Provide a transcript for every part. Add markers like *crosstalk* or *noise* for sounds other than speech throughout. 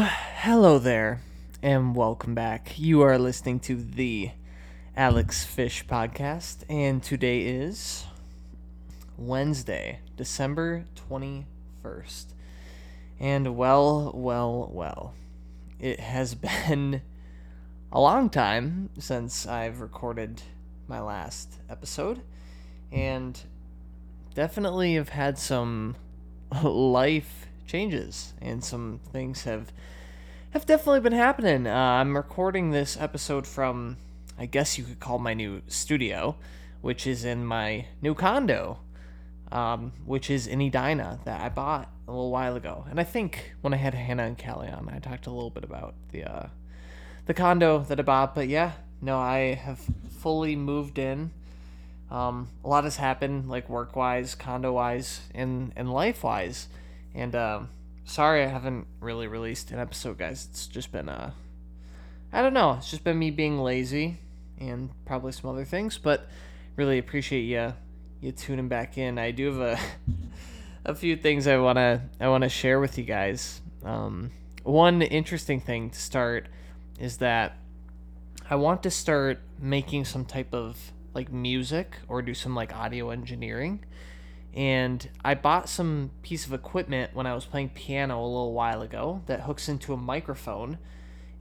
Hello there, and welcome back. You are listening to the Alex Fish podcast, and today is Wednesday, December 21st. And well, well, well, it has *laughs* been a long time since I've recorded my last episode, and definitely have had some *laughs* life changes and some things have have definitely been happening. Uh, I'm recording this episode from, I guess you could call my new studio, which is in my new condo, um, which is in Edina that I bought a little while ago. And I think when I had Hannah and Callie on, I talked a little bit about the uh, the condo that I bought. But yeah, no, I have fully moved in. Um, a lot has happened, like work wise, condo wise, and and life wise. And um, sorry, I haven't really released an episode, guys. It's just been uh, I don't know. It's just been me being lazy and probably some other things. But really appreciate you you tuning back in. I do have a *laughs* a few things I wanna I wanna share with you guys. Um, one interesting thing to start is that I want to start making some type of like music or do some like audio engineering and I bought some piece of equipment when I was playing piano a little while ago that hooks into a microphone.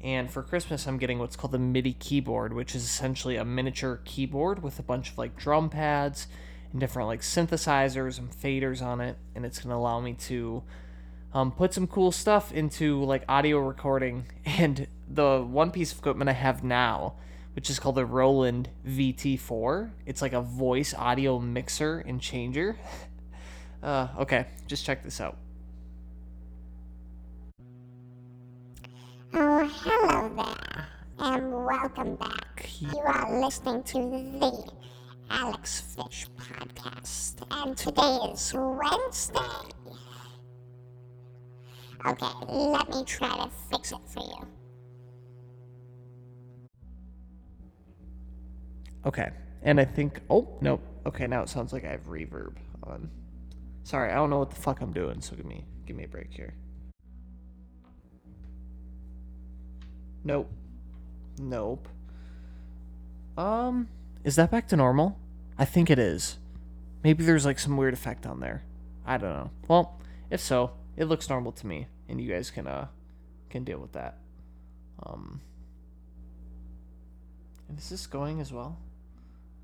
And for Christmas, I'm getting what's called a MIDI keyboard, which is essentially a miniature keyboard with a bunch of like drum pads and different like synthesizers and faders on it. And it's going to allow me to um, put some cool stuff into like audio recording. *laughs* And the one piece of equipment I have now which is called the Roland VT4. It's like a voice audio mixer and changer. *laughs* Uh, okay, just check this out. Oh, hello there, and welcome back. You are listening to the Alex Fish podcast, and today is Wednesday. Okay, let me try to fix it for you. Okay, and I think. Oh, nope. Okay, now it sounds like I have reverb on. Sorry, I don't know what the fuck I'm doing, so give me give me a break here. Nope. Nope. Um, is that back to normal? I think it is. Maybe there's like some weird effect on there. I don't know. Well, if so, it looks normal to me, and you guys can uh can deal with that. Um, and is this going as well?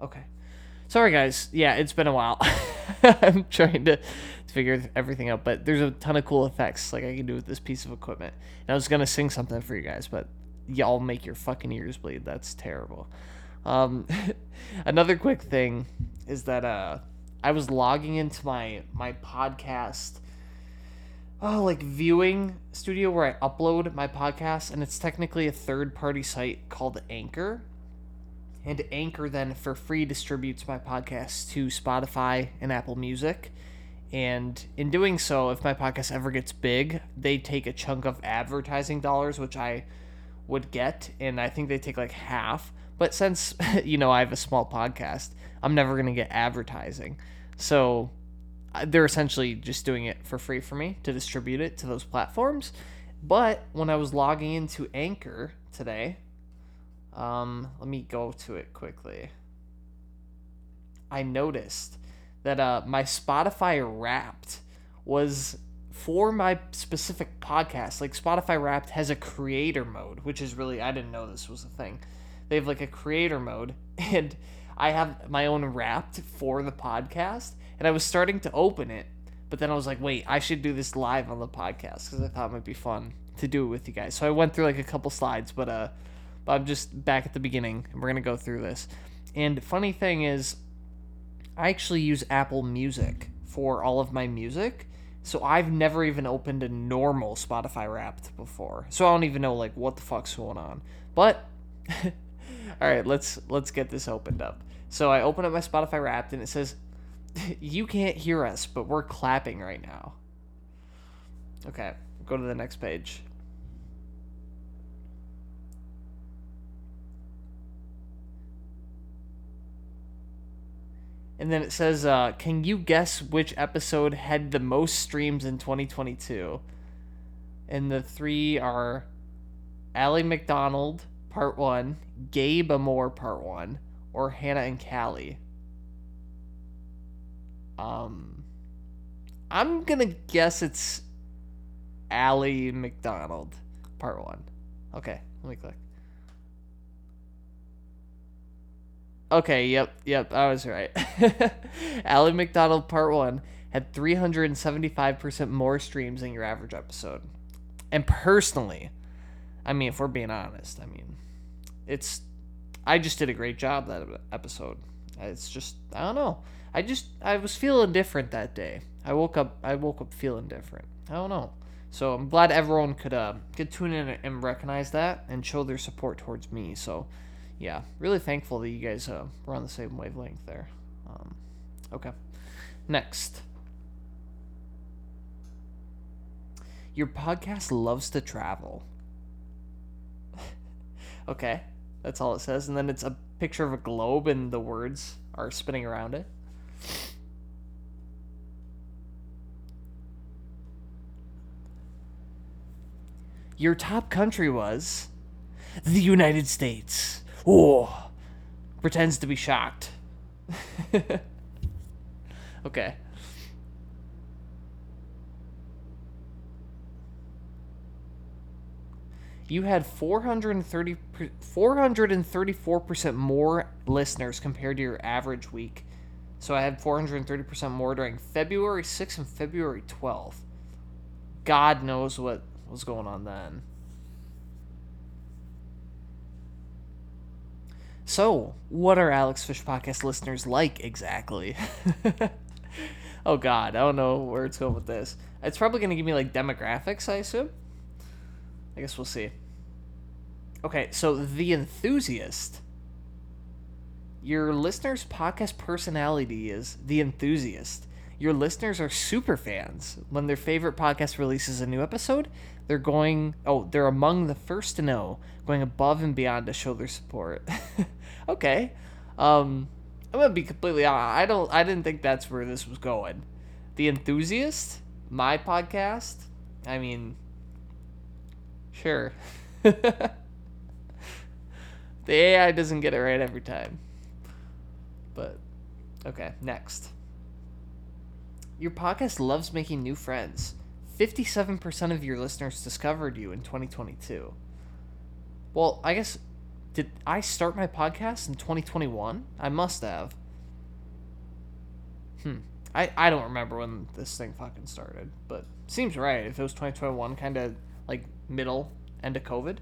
Okay. Sorry, guys. Yeah, it's been a while. *laughs* I'm trying to, figure everything out, but there's a ton of cool effects like I can do with this piece of equipment. And I was gonna sing something for you guys, but y'all make your fucking ears bleed. That's terrible. Um, *laughs* another quick thing is that uh, I was logging into my my podcast. Oh, like viewing studio where I upload my podcast, and it's technically a third party site called Anchor and Anchor then for free distributes my podcast to Spotify and Apple Music. And in doing so, if my podcast ever gets big, they take a chunk of advertising dollars, which I would get, and I think they take like half. But since, *laughs* you know, I have a small podcast, I'm never going to get advertising. So they're essentially just doing it for free for me to distribute it to those platforms. But when I was logging into Anchor today, um, let me go to it quickly. I noticed that uh, my Spotify Wrapped was for my specific podcast. Like Spotify Wrapped has a creator mode, which is really I didn't know this was a thing. They have like a creator mode, *laughs* and I have my own Wrapped for the podcast. And I was starting to open it, but then I was like, wait, I should do this live on the podcast because I thought it might be fun to do it with you guys. So I went through like a couple slides, but uh but I'm just back at the beginning, and we're gonna go through this. And funny thing is, I actually use Apple Music for all of my music, so I've never even opened a normal Spotify Wrapped before. So I don't even know like what the fuck's going on. But *laughs* all right, let's let's get this opened up. So I open up my Spotify Wrapped, and it says, *laughs* "You can't hear us, but we're clapping right now." Okay, go to the next page. And then it says, uh, "Can you guess which episode had the most streams in 2022?" and the three are Allie McDonald, part one, Gabe Amore, part one, or Hannah and Callie. Um, I'm gonna guess it's Allie McDonald, part one. Okay, let me click. Okay, yep, yep, I was right. *laughs* Allie McDonald, part one, had 375% more streams than your average episode. And personally, I mean, if we're being honest, I mean, it's. I just did a great job that episode. It's just, I don't know. I just, I was feeling different that day. I woke up, I woke up feeling different. I don't know. So I'm glad everyone could uh, could tune in and recognize that and show their support towards me. So, yeah, really thankful that you guys uh, were on the same wavelength there. Um, okay, next. Your podcast loves to travel. *laughs* okay, that's all it says. And then it's a picture of a globe and the words are spinning around it. Your top country was the United States. Oh, pretends to be shocked. *laughs* okay. you had 430 434% more listeners compared to your average week. So I had 430% more during February 6th and February 12th. God knows what was going on then. So, what are Alex Fish Podcast listeners like exactly? *laughs* oh god, I don't know where it's going with this. It's probably going to give me like demographics, I assume. I guess we'll see. Okay, so The Enthusiast. Your listener's podcast personality is The Enthusiast. Your listeners are super fans. When their favorite podcast releases a new episode, they're going, oh, they're among the first to know, going above and beyond to show their support. *laughs* okay. Um, I'm gonna be completely honest. I don't. I didn't think that's where this was going. The enthusiast, my podcast. I mean, Sure. *laughs* the AI doesn't get it right every time. But, okay, next. Your podcast loves making new friends. 57% of your listeners discovered you in 2022. Well, I guess, did I start my podcast in 2021? I must have. Hmm. I, I don't remember when this thing fucking started, but seems right. If it was 2021, kind of like middle end of COVID.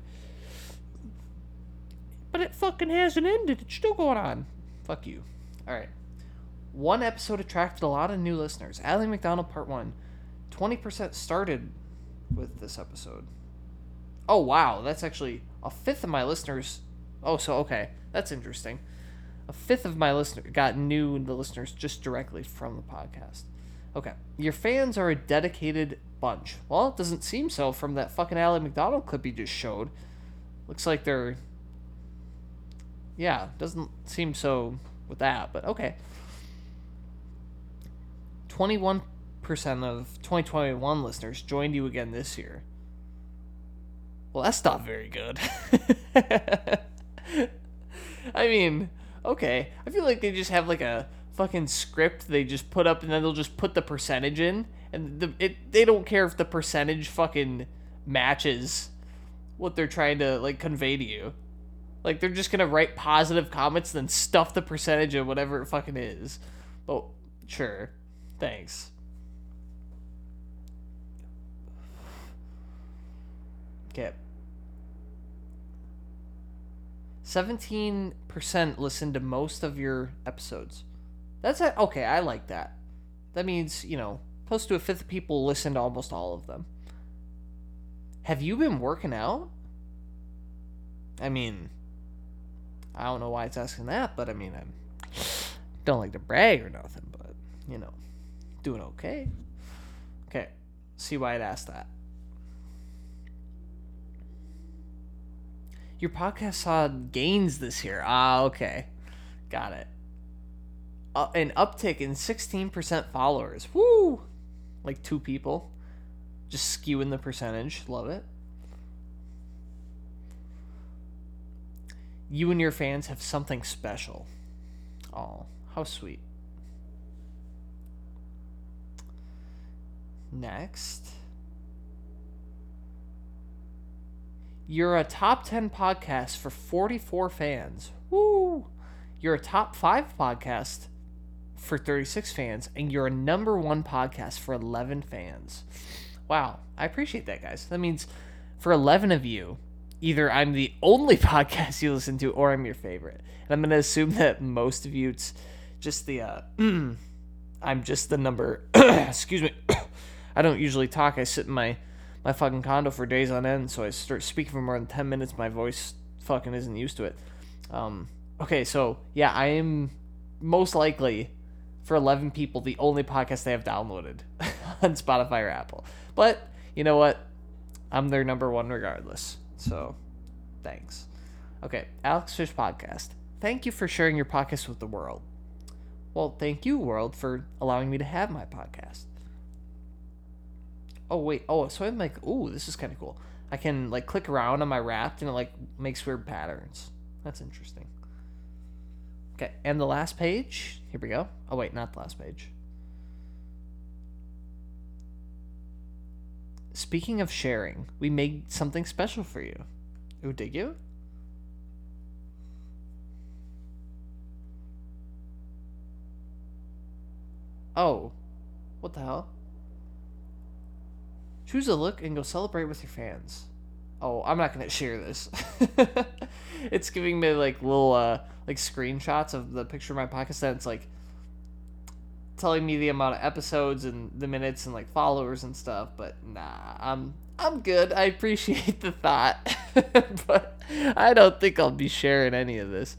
But it fucking hasn't ended. It's still going on. Fuck you. All right. One episode attracted a lot of new listeners. Allie McDonald Part 1. 20% started with this episode. Oh, wow. That's actually a fifth of my listeners. Oh, so okay. That's interesting. A fifth of my listeners got new the listeners just directly from the podcast. Okay. Your fans are a dedicated bunch. Well, it doesn't seem so from that fucking Allie McDonald clip he just showed. Looks like they're. Yeah, doesn't seem so with that, but okay. 21% of 2021 listeners joined you again this year. Well, that's not very good. *laughs* I mean, okay. I feel like they just have like a fucking script they just put up and then they'll just put the percentage in and the it they don't care if the percentage fucking matches what they're trying to like convey to you. Like they're just gonna write positive comments then stuff the percentage of whatever it fucking is. But sure. Thanks. Okay. 17% listen to most of your episodes. That's a, okay, I like that. That means, you know, close to a fifth of people listen to almost all of them. Have you been working out? I mean, I don't know why it's asking that, but I mean, I don't like to brag or nothing, but you know, doing okay. Okay, see why it asked that. Your podcast saw gains this year. Ah, okay, got it. Uh, an uptick in 16% followers. Woo! like two people. Just skewing the percentage. Love it. You and your fans have something special. Oh, how sweet. Next. You're a top 10 podcast for 44 fans. Woo! You're a top 5 podcast for 36 fans, and you're a number one podcast for 11 fans. Wow, I appreciate that, guys. That means for 11 of you, either I'm the only *laughs* podcast you listen to or I'm your favorite. And I'm going to assume that most of you, it's just the, uh, *clears throat* I'm just the number, *coughs* excuse me. I don't usually talk. I sit in my, my fucking condo for days on end, so I start speaking for more than 10 minutes. My voice fucking isn't used to it. Um, okay, so yeah, I am most likely for 11 people the only podcast they have downloaded *laughs* on Spotify or Apple. But you know what? I'm their number one regardless. So thanks. Okay, Alex Fish Podcast. Thank you for sharing your podcast with the world. Well, thank you, world, for allowing me to have my podcast. Oh wait, oh so I'm like, ooh, this is kind of cool. I can like click around on my Wrapped and it like makes weird patterns. That's interesting. Okay, and the last page. Here we go. Oh wait, not the last page. Speaking of sharing, we made something special for you. Ooh, did you? Oh, what the hell? Choose a look and go celebrate with your fans. Oh, I'm not gonna share this. *laughs* it's giving me like little uh like screenshots of the picture of my podcast and it's like telling me the amount of episodes and the minutes and like followers and stuff, but nah, I'm I'm good. I appreciate the thought. *laughs* but I don't think I'll be sharing any of this.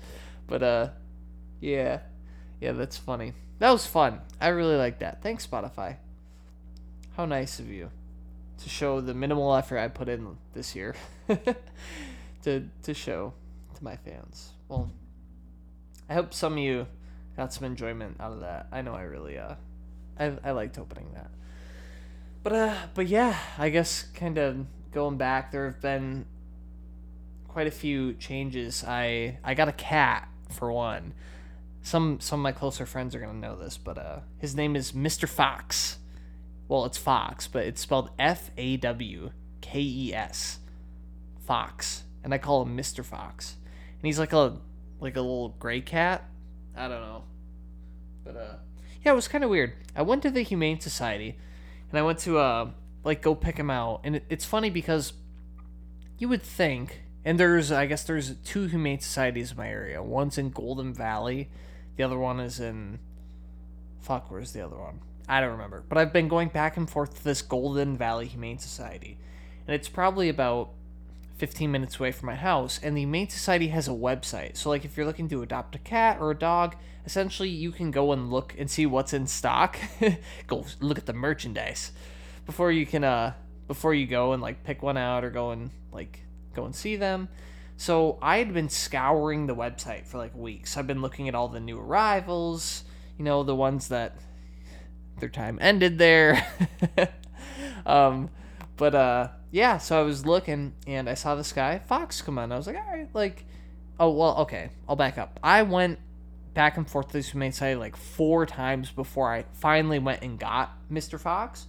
But uh yeah. Yeah, that's funny. That was fun. I really like that. Thanks Spotify. How nice of you to show the minimal effort I put in this year *laughs* to to show to my fans. Well, I hope some of you got some enjoyment out of that. I know I really uh I I liked opening that. But uh but yeah, I guess kind of going back there have been quite a few changes. I I got a cat for one. Some some of my closer friends are going to know this, but uh his name is Mr. Fox. Well, it's Fox, but it's spelled F A W K E S. Fox. And I call him Mr. Fox. And he's like a like a little gray cat. I don't know. But uh yeah, it was kind of weird. I went to the Humane Society and I went to uh like go pick him out. And it, it's funny because you would think and there's I guess there's two humane societies in my area. One's in Golden Valley. The other one is in fuck, where's the other one? I don't remember. But I've been going back and forth to this Golden Valley Humane Society. And it's probably about 15 minutes away from my house. And the Humane Society has a website. So, like, if you're looking to adopt a cat or a dog, essentially you can go and look and see what's in stock. *laughs* go look at the merchandise before you can, uh, before you go and, like, pick one out or go and, like, go and see them. So, I had been scouring the website for, like, weeks. I've been looking at all the new arrivals, you know, the ones that their time ended there. *laughs* um, but uh, yeah, so I was looking and I saw this guy Fox come on. I was like, all right, like, oh well, okay, I'll back up. I went back and forth to this humane site like four times before I finally went and got Mr. Fox.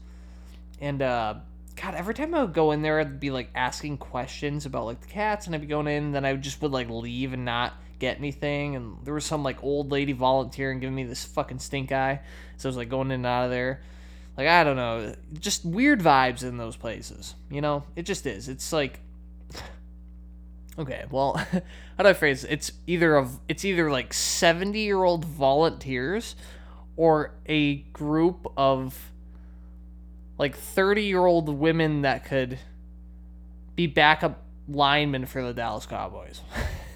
And uh, God, every time I would go in there, I'd be like asking questions about like the cats, and I'd be going in, and then I just would like leave and not get anything. And there was some like old lady volunteering giving me this fucking stink eye, so I was like going in and out of there. Like I don't know, just weird vibes in those places. You know, it just is. It's like, *sighs* okay, well, *laughs* how do I phrase it? It's either of it's either like seventy year old volunteers, or a group of like 30 year old women that could be backup linemen for the Dallas Cowboys. *laughs*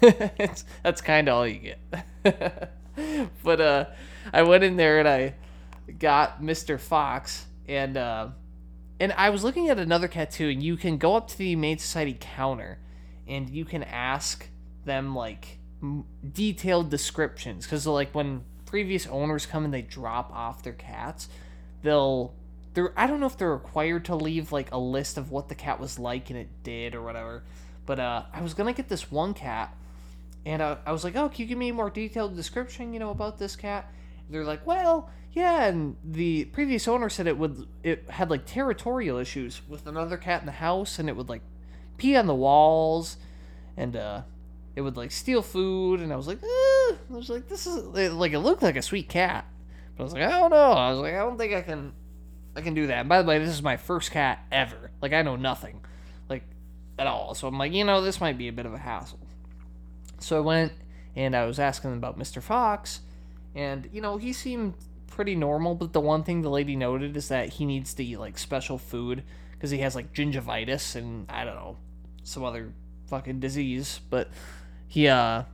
that's kind of all you get. *laughs* but uh, I went in there and I got Mr. Fox and uh, and I was looking at another cat too, and you can go up to the Humane Society counter and you can ask them like m- detailed descriptions because like when previous owners come and they drop off their cats, they'll they're I don't know if they're required to leave like a list of what the cat was like and it did or whatever. But uh, I was gonna get this one cat, and uh, I was like, oh, can you give me a more detailed description, you know, about this cat? they're like, well, yeah, and the previous owner said it would it had like territorial issues with another cat in the house, and it would like pee on the walls, and uh, it would like steal food, and I was like, eh. I was like, this is like it looked like a sweet cat, but I was like, I don't know, I was like, I don't think I can, I can do that. And by the way, this is my first cat ever. Like I know nothing, like at all. So I'm like, you know, this might be a bit of a hassle. So I went and I was asking about Mr. Fox, and you know, he seemed pretty normal. But the one thing the lady noted is that he needs to eat like special food because he has like gingivitis and I don't know some other fucking disease. But he uh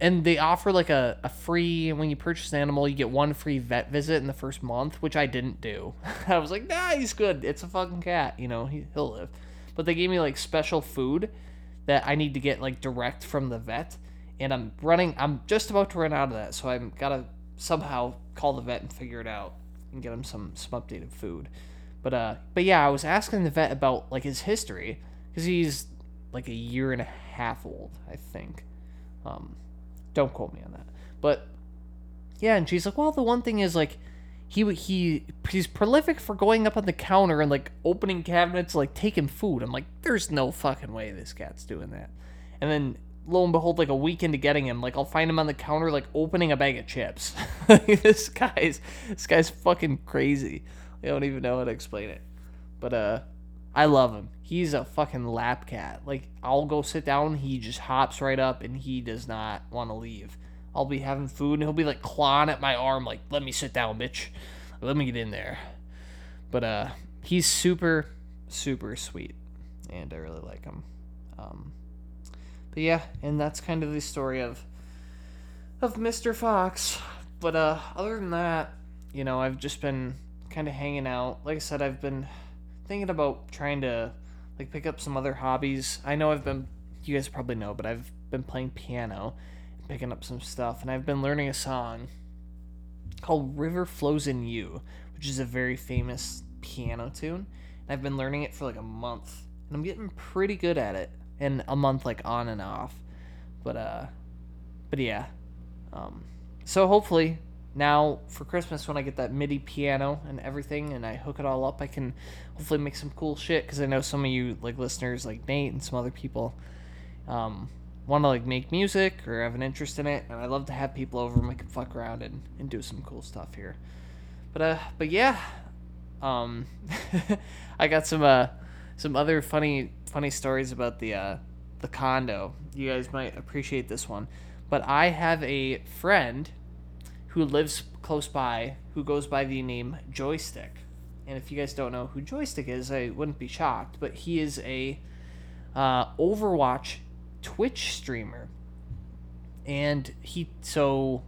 and they offer like a, a free when you purchase an animal you get one free vet visit in the first month which i didn't do. *laughs* I was like nah he's good. It's a fucking cat you know he, he'll live. But they gave me like special food that i need to get like direct from the vet and i'm running i'm just about to run out of that so i'm gotta somehow call the vet and figure it out and get him some some updated food. But uh but yeah i was asking the vet about like his history because he's like a year and a half old i think. Um don't quote me on that. But yeah, and she's like, well, the one thing is like he he he's prolific for going up on the counter and like opening cabinets, like taking food. I'm like, there's no fucking way this cat's doing that. And then lo and behold, like a week into getting him, like I'll find him on the counter, like opening a bag of chips. *laughs* this guy's this guy's fucking crazy. I don't even know how to explain it. But uh I love him. He's a fucking lap cat. Like I'll go sit down, he just hops right up and he does not want to leave. I'll be having food and he'll be like clawing at my arm like, "Let me sit down, bitch. Let me get in there." But uh he's super super sweet and I really like him. Um but yeah, and that's kind of the story of of Mr. Fox. But uh other than that, you know, I've just been kind of hanging out. Like I said, I've been thinking about trying to like pick up some other hobbies. I know I've been you guys probably know, but I've been playing piano picking up some stuff and I've been learning a song called River Flows in You, which is a very famous piano tune. And I've been learning it for like a month and I'm getting pretty good at it. And a month like on and off. But uh but yeah. Um so hopefully now for Christmas when I get that MIDI piano and everything and I hook it all up, I can hopefully make some cool shit because I know some of you like listeners like Nate and some other people um, want to like make music or have an interest in it, and I love to have people over and can fuck around and, and do some cool stuff here. But uh, but yeah, um, *laughs* I got some uh some other funny funny stories about the uh the condo. You guys might appreciate this one, but I have a friend who lives close by who goes by the name Joystick. And if you guys don't know who Joystick is, I wouldn't be shocked, but he is a uh, Overwatch Twitch streamer. And he so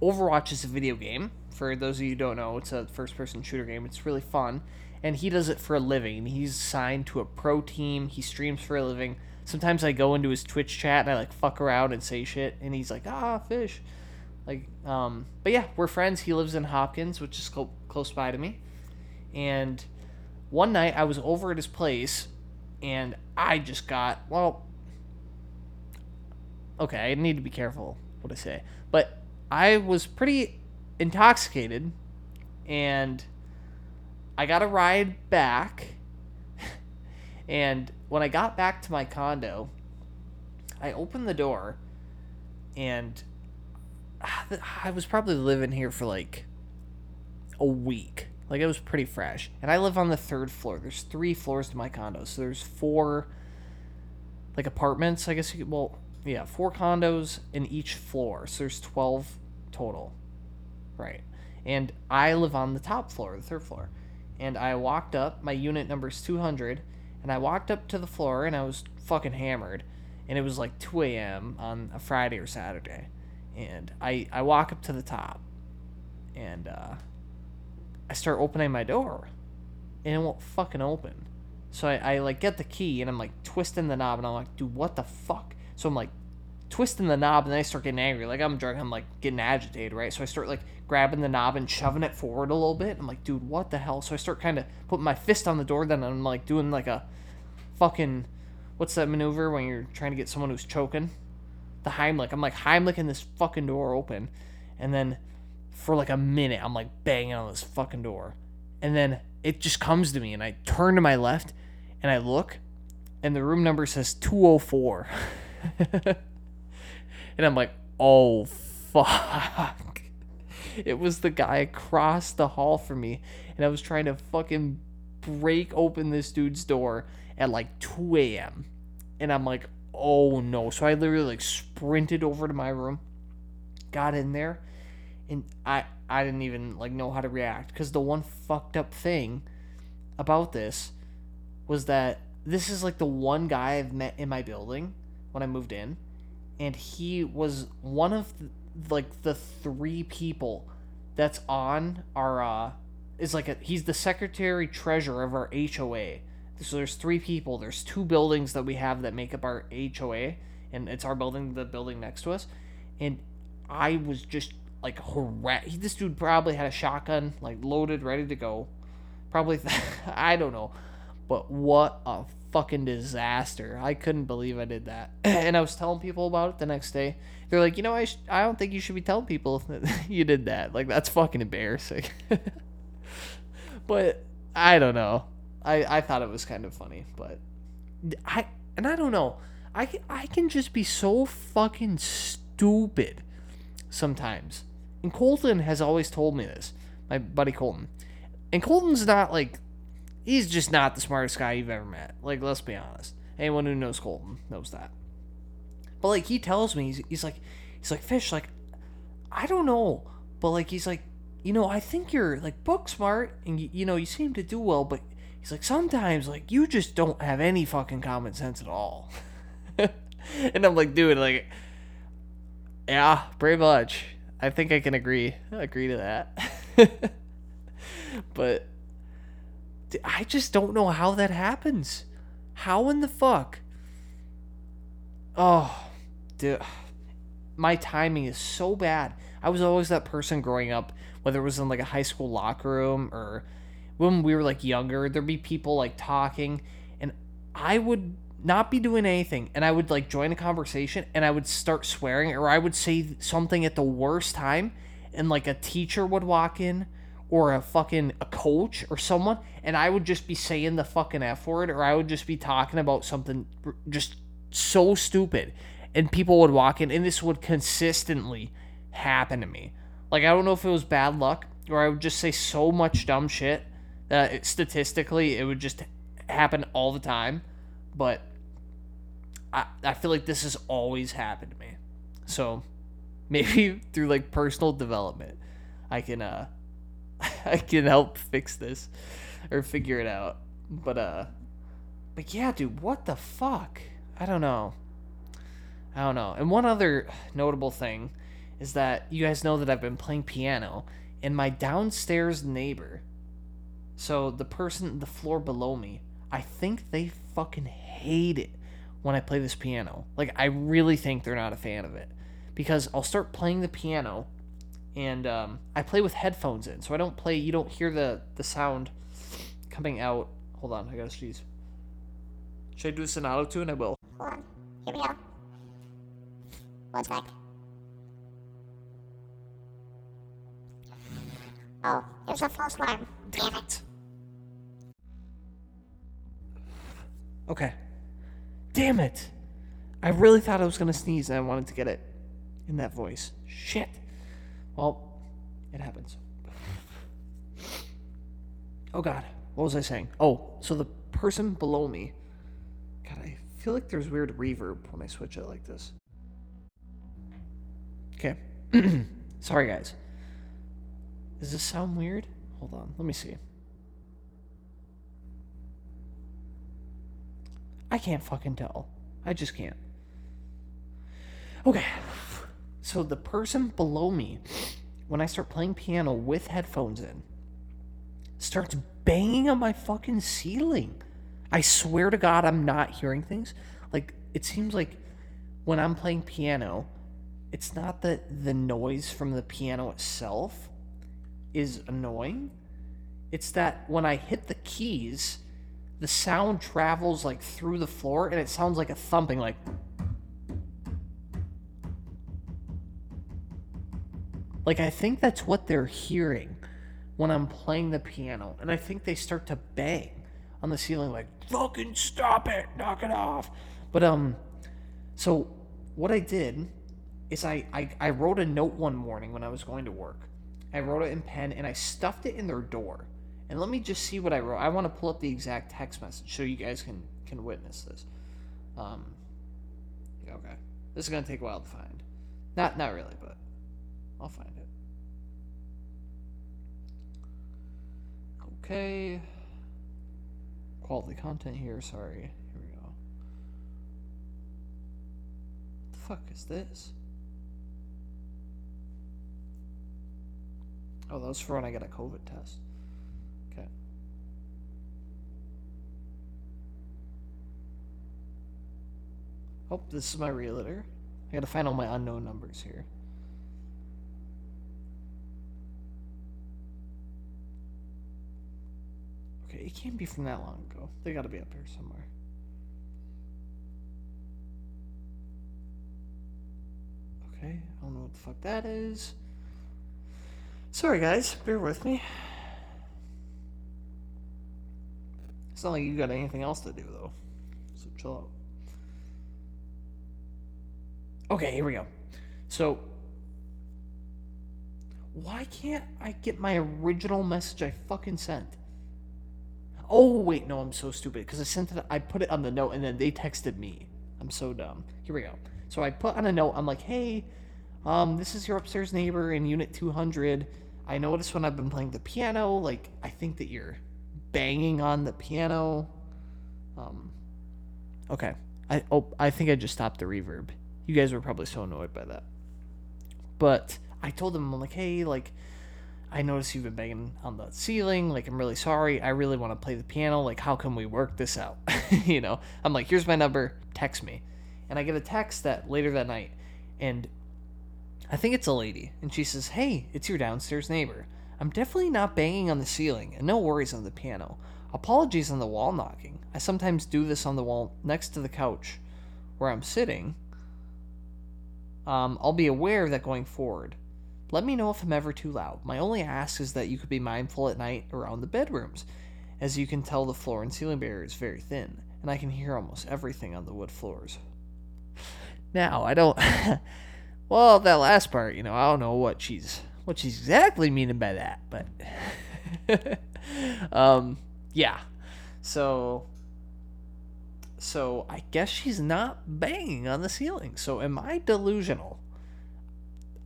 Overwatch is a video game. For those of you who don't know, it's a first-person shooter game. It's really fun, and he does it for a living. He's signed to a pro team. He streams for a living. Sometimes I go into his Twitch chat and I like fuck around and say shit, and he's like, "Ah, fish." Like, um, but yeah, we're friends. He lives in Hopkins, which is cl- close by to me. And one night I was over at his place, and I just got well. Okay, I need to be careful what I say, but I was pretty intoxicated, and I got a ride back. *laughs* and when I got back to my condo, I opened the door, and I was probably living here for like a week. Like it was pretty fresh. And I live on the third floor. There's three floors to my condo. So there's four like apartments, I guess you could well, yeah, four condos in each floor. So there's 12 total. Right. And I live on the top floor, the third floor. And I walked up, my unit number is 200, and I walked up to the floor and I was fucking hammered. And it was like 2 a.m. on a Friday or Saturday and I I walk up to the top, and uh, I start opening my door, and it won't fucking open. So I, I like get the key and I'm like twisting the knob and I'm like, dude, what the fuck? So I'm like twisting the knob and then I start getting angry. Like I'm drunk, I'm like getting agitated, right? So I start like grabbing the knob and shoving it forward a little bit. I'm like, dude, what the hell? So I start kind of putting my fist on the door. Then I'm like doing like a fucking what's that maneuver when you're trying to get someone who's choking? The Heimlich. I'm like Heimliching this fucking door open, and then for like a minute I'm like banging on this fucking door, and then it just comes to me, and I turn to my left, and I look, and the room number says 204. *laughs* and I'm like, oh fuck. It was the guy across the hall from me, and I was trying to fucking break open this dude's door at like 2 a.m. And I'm like, oh no. So I literally like sprinted over to my room, got in there, and I I didn't even like know how to react because the one fucked up thing about this was that this is like the one guy I've met in my building when I moved in, and he was one of the, like the three people that's on our uh is like a he's the secretary treasurer of our HOA. So there's three people. There's two buildings that we have that make up our HOA, and it's our building, the building next to us. And I was just like harassed. This dude probably had a shotgun, like loaded, ready to go. Probably, th- *laughs* I don't know, but what a fucking disaster. I couldn't believe I did that. *clears throat* and I was telling people about it the next day. They're like, you know, I sh- I don't think you should be telling people *laughs* that you did that. Like that's fucking embarrassing. *laughs* but I don't know. I I thought it was kind of funny, but I and I don't know. I I can just be so fucking stupid sometimes. And Colton has always told me this. My buddy Colton. And Colton's not like he's just not the smartest guy you've ever met. Like, let's be honest. Anyone who knows Colton knows that. But like he tells me, he's, he's like, he's like, Fish, like, I don't know, but like he's like, you know, I think you're like book smart, and you, you know, you seem to do well, but he's like, sometimes like you just don't have any fucking common sense at all. *laughs* and I'm like, dude, like, yeah, pretty much. I think I can agree agree to that. *laughs* but I just don't know how that happens. How in the fuck? Oh, dude. My timing is so bad. I was always that person growing up, whether it was in like a high school locker room or when we were like younger, there'd be people like talking, and I would not be doing anything, and I would like join a conversation and I would start swearing, or I would say something at the worst time, and like a teacher would walk in or a fucking a coach or someone and I would just be saying the fucking F word or I would just be talking about something just so stupid and people would walk in and this would consistently happen to me. Like I don't know if it was bad luck or I would just say so much dumb shit it, statistically it would just happen all the time, but I I feel like this has always happened to me. So *laughs* maybe through like personal development I can uh *laughs* I can help fix this or figure it out. But uh but yeah, dude, what the fuck? I don't know. I don't know. And one other notable thing is that you guys know that I've been playing piano and my downstairs neighbor so the person the floor below me, I think they fucking hate it when I play this piano. Like I really think they're not a fan of it because I'll start playing the piano and um, I play with headphones in, so I don't play. You don't hear the the sound coming out. Hold on, I gotta sneeze. Should I do this in auto tune? I will. Hold on. Here we go. One sec. Oh, there's a false alarm. Damn it. Okay. Damn it! I really thought I was gonna sneeze, and I wanted to get it in that voice. Shit. Well, it happens. Oh god, what was I saying? Oh, so the person below me. God, I feel like there's weird reverb when I switch it like this. Okay. *clears throat* Sorry, guys. Does this sound weird? Hold on, let me see. I can't fucking tell. I just can't. Okay. So the person below me, when I start playing piano with headphones in, starts banging on my fucking ceiling. I swear to God, I'm not hearing things. Like, it seems like when I'm playing piano, it's not that the noise from the piano itself is annoying. It's that when I hit the keys, the sound travels like through the floor and it sounds like a thumping like Like I think that's what they're hearing when I'm playing the piano. And I think they start to bang on the ceiling like fucking stop it, knock it off. But um so what I did is I, I, I wrote a note one morning when I was going to work. I wrote it in pen and I stuffed it in their door. And let me just see what I wrote. I want to pull up the exact text message so you guys can can witness this. Um, okay, this is gonna take a while to find. Not not really, but I'll find it. Okay. Quality content here. Sorry. Here we go. What the fuck is this? Oh, that was for when I got a COVID test. Okay. Oh, this is my realtor. I gotta find all my unknown numbers here. Okay, it can't be from that long ago. They gotta be up here somewhere. Okay, I don't know what the fuck that is. Sorry, guys. Bear with me. It's not like you got anything else to do, though. So chill out. Okay, here we go. So, why can't I get my original message I fucking sent? Oh wait, no, I'm so stupid because I sent it. I put it on the note and then they texted me. I'm so dumb. Here we go. So I put on a note. I'm like, hey, um, this is your upstairs neighbor in Unit 200. I noticed when I've been playing the piano, like I think that you're banging on the piano. Um, okay. I oh I think I just stopped the reverb. You guys were probably so annoyed by that. But I told them I'm like, hey, like I noticed you've been banging on the ceiling. Like, I'm really sorry. I really want to play the piano. Like, how can we work this out? *laughs* you know, I'm like, here's my number. Text me. And I get a text that later that night, and I think it's a lady, and she says, "Hey, it's your downstairs neighbor. I'm definitely not banging on the ceiling, and no worries on the piano. Apologies on the wall knocking. I sometimes do this on the wall next to the couch where I'm sitting. Um, I'll be aware of that going forward. Let me know if I'm ever too loud. My only ask is that you could be mindful at night around the bedrooms. As you can tell, the floor and ceiling barrier is very thin, and I can hear almost everything on the wood floors. *laughs* Now, I don't. *laughs* well, that last part, you know, I don't know what she's what she's exactly meaning by that, but *laughs* um, yeah. So, so I guess she's not banging on the ceiling. So, am I delusional?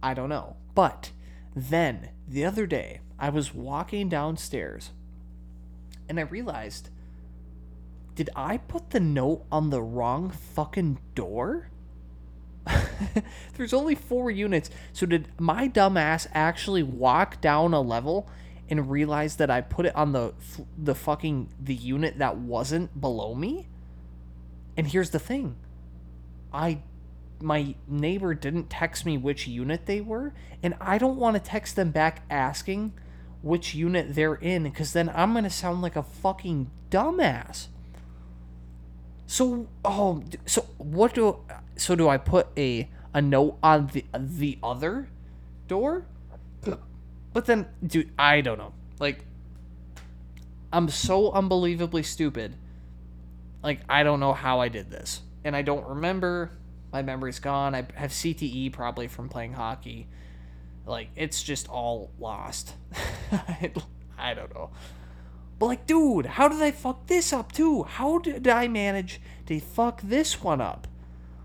I don't know. But then the other day, I was walking downstairs and I realized did I put the note on the wrong fucking door? *laughs* There's only four units. So did my dumbass actually walk down a level and realize that I put it on the the fucking the unit that wasn't below me? And here's the thing. I my neighbor didn't text me which unit they were, and I don't want to text them back asking which unit they're in because then I'm going to sound like a fucking dumbass. So, oh, so what do so do I put a a note on the the other door? But then, dude, I don't know. Like, I'm so unbelievably stupid. Like, I don't know how I did this, and I don't remember my memory's gone. I have CTE probably from playing hockey. Like it's just all lost. *laughs* I don't know. But like, dude, how did I fuck this up too? How did I manage to fuck this one up?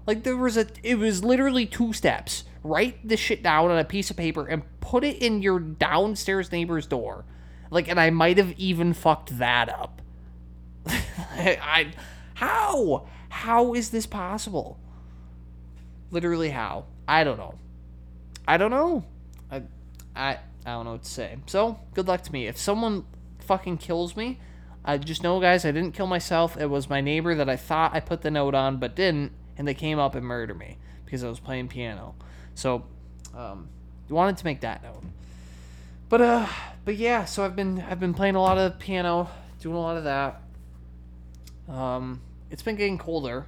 Like there was a it was literally two steps. Write the shit down on a piece of paper and put it in your downstairs neighbor's door. Like and I might have even fucked that up. I, *laughs* I how? How is this possible? Literally how? I don't know. I don't know. I I I don't know what to say. So, good luck to me. If someone fucking kills me, I just know guys, I didn't kill myself. It was my neighbor that I thought I put the note on but didn't, and they came up and murdered me because I was playing piano. So, um, wanted to make that note. But uh, but yeah, so I've been I've been playing a lot of piano, doing a lot of that. Um, it's been getting colder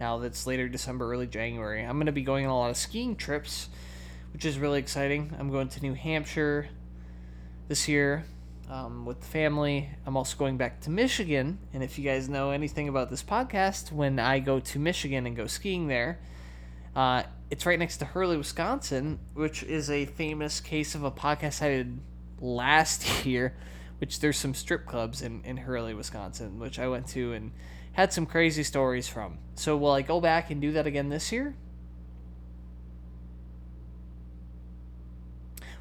now that's later December, early January. I'm gonna be going on a lot of skiing trips, which is really exciting. I'm going to New Hampshire this year um, with the family. I'm also going back to Michigan, and if you guys know anything about this podcast, when I go to Michigan and go skiing there, uh, it's right next to Hurley, Wisconsin, which is a famous case of a podcast I did last *laughs* year. Which there's some strip clubs in, in Hurley, Wisconsin, which I went to and had some crazy stories from. So will I go back and do that again this year?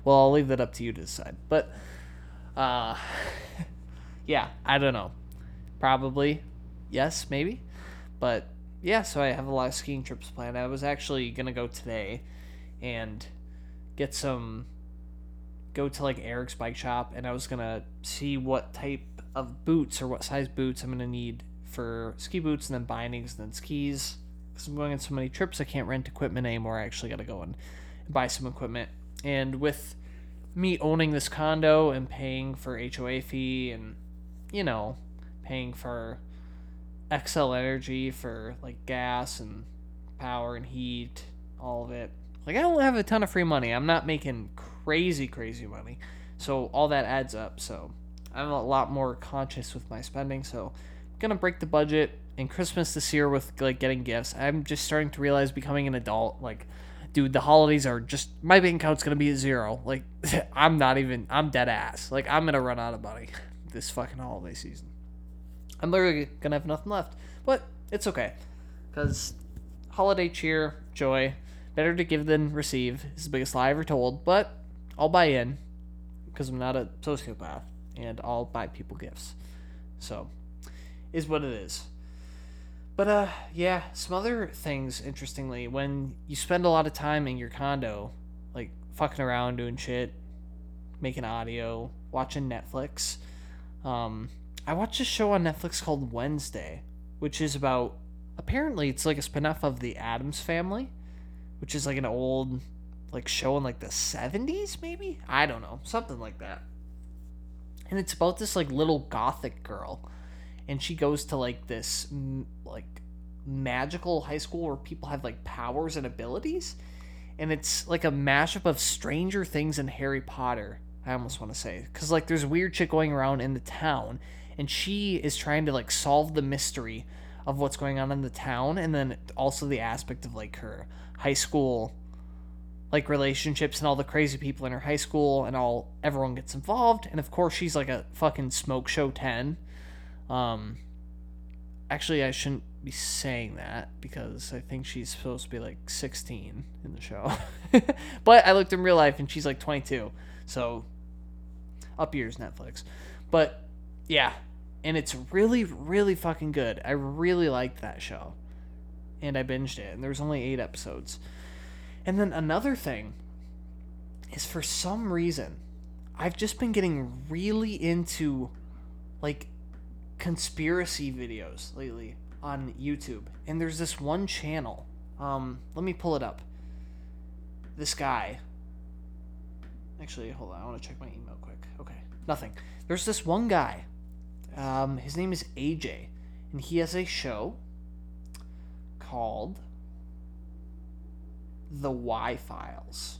Well, I'll leave that up to you to decide. But uh *laughs* yeah, I don't know. Probably yes, maybe. But yeah, so I have a lot of skiing trips planned. I was actually to go today and get some go to like Eric's bike shop and I was to see what type of boots or what size boots I'm to need for ski boots and then bindings and then skis. Because I'm going on so many trips, I can't rent equipment anymore. I actually got to go and buy some equipment. And with me owning this condo and paying for HOA fee and, you know, paying for Xcel Energy for like gas and power and heat, all of it. Like I don't have a ton of free money. I'm not making crazy, crazy money. So all that adds up. So I'm a lot more conscious with my spending. So I'm gonna break the budget and Christmas this year with like getting gifts. I'm just starting to realize becoming an adult, like, dude, the holidays are just my bank account's gonna be at zero. Like, *laughs* I'm not even. I'm dead ass. Like, I'm gonna run out of money *laughs* this fucking holiday season. I'm literally gonna have nothing left, but it's okay, cause holiday cheer, joy, better to give than receive is the biggest lie ever told. But I'll buy in, because I'm not a sociopath, and I'll buy people gifts. So is what it is. But uh yeah, some other things interestingly, when you spend a lot of time in your condo, like fucking around doing shit, making audio, watching Netflix. Um I watched a show on Netflix called Wednesday, which is about apparently it's like a spin-off of the Addams family, which is like an old like show in like the 70s maybe? I don't know, something like that. And it's about this like little gothic girl and she goes to like this like magical high school where people have like powers and abilities. And it's like a mashup of stranger things and harry potter i almost want to say. Because like there's weird shit going around in the town and she is trying to like solve the mystery of what's going on in the town and then also the aspect of like her high school like relationships and all the crazy people in her high school and all everyone gets involved. And of course she's like a fucking smoke show 10 um, actually, I shouldn't be saying that because I think she's supposed to be like 16 in the show. *laughs* but I looked in real life and she's like 22. So up years Netflix. But yeah, and it's really really fucking good. I really liked that show. And I binged it and there's only 8 episodes. And then another thing is for some reason I've just been getting really into like conspiracy videos lately on YouTube, and there's this one channel. Um, let me pull it up. This guy. Actually, hold on. I want to check my email quick. Okay, nothing. There's this one guy. Um, his name is AJ, and he has a show called The Why Files.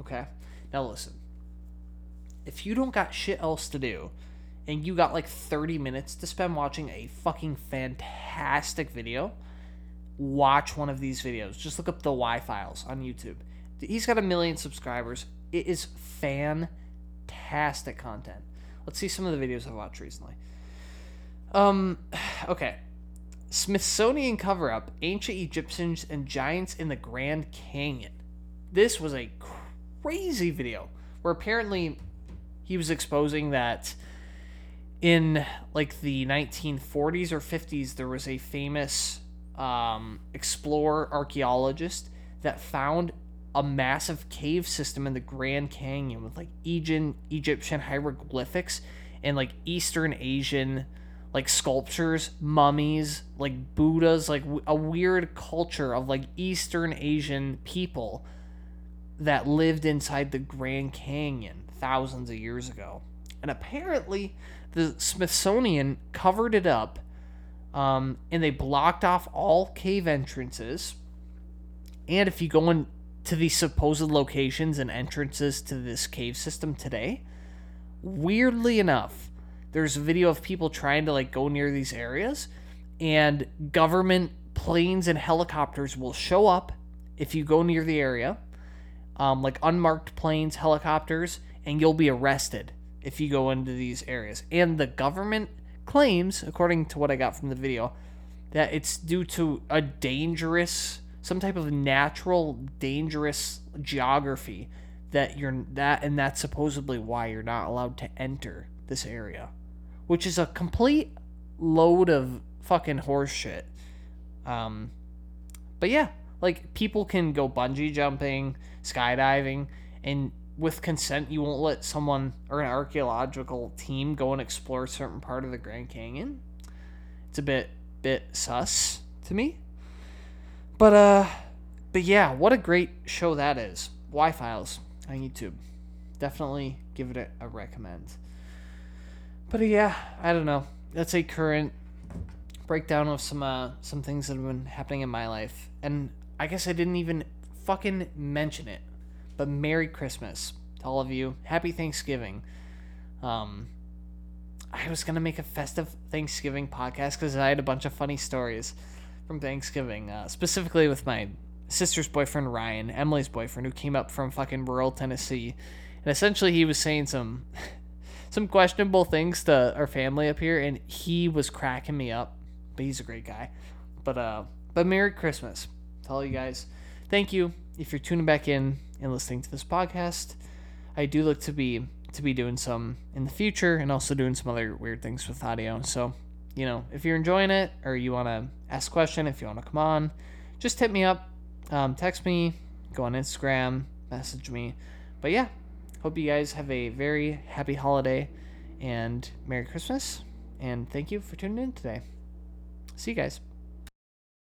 Okay? Now listen. If you don't got shit else to do, and you got like 30 minutes to spend watching a fucking fantastic video, watch one of these videos. Just look up the Why Files on YouTube. He's got a million subscribers. It is fantastic content. Let's see some of the videos I've watched recently. Um, *sighs* okay. Smithsonian cover up ancient Egyptians and giants in the Grand Canyon. This was a crazy video where apparently he was exposing that in like the 1940s or 50s, there was a famous um, explorer archaeologist that found a massive cave system in the Grand Canyon with like Egyptian Egyptian hieroglyphics and like Eastern Asian like sculptures, mummies, like Buddhas, like w- a weird culture of like Eastern Asian people that lived inside the Grand Canyon thousands of years ago. And apparently, the Smithsonian covered it up um, and they blocked off all cave entrances. And if you go into the supposed locations and entrances to this cave system today, weirdly enough, there's a video of people trying to like go near these areas, and government planes and helicopters will show up if you go near the area, um, like unmarked planes, helicopters, and you'll be arrested if you go into these areas. And the government claims, according to what I got from the video, that it's due to a dangerous, some type of natural dangerous geography that you're that, and that's supposedly why you're not allowed to enter this area, which is a complete load of fucking horseshit. Um, but yeah, like people can go bungee jumping, skydiving, and with consent, you won't let someone or an archaeological team go and explore a certain part of the Grand Canyon. It's a bit bit sus to me. But uh but yeah, what a great show that is. Why Files on YouTube. Definitely give it a, a recommend. But uh, yeah, I don't know. That's a current breakdown of some uh some things that have been happening in my life. And I guess I didn't even fucking mention it but Merry Christmas to all of you. Happy Thanksgiving. Um, I was gonna make a festive Thanksgiving podcast because I had a bunch of funny stories from Thanksgiving, uh, specifically with my sister's boyfriend Ryan, Emily's boyfriend, who came up from fucking rural Tennessee, and essentially he was saying some *laughs* some questionable things to our family up here, and he was cracking me up. But he's a great guy. But uh, but Merry Christmas to all you guys. Thank you if you're tuning back in and listening to this podcast. I do look to be to be doing some in the future and also doing some other weird things with audio. So, you know, if you're enjoying it or you want to ask a question, if you want to come on, just hit me up, um, text me, go on Instagram, message me. But yeah, hope you guys have a very happy holiday and Merry Christmas. And thank you for tuning in today. See you guys.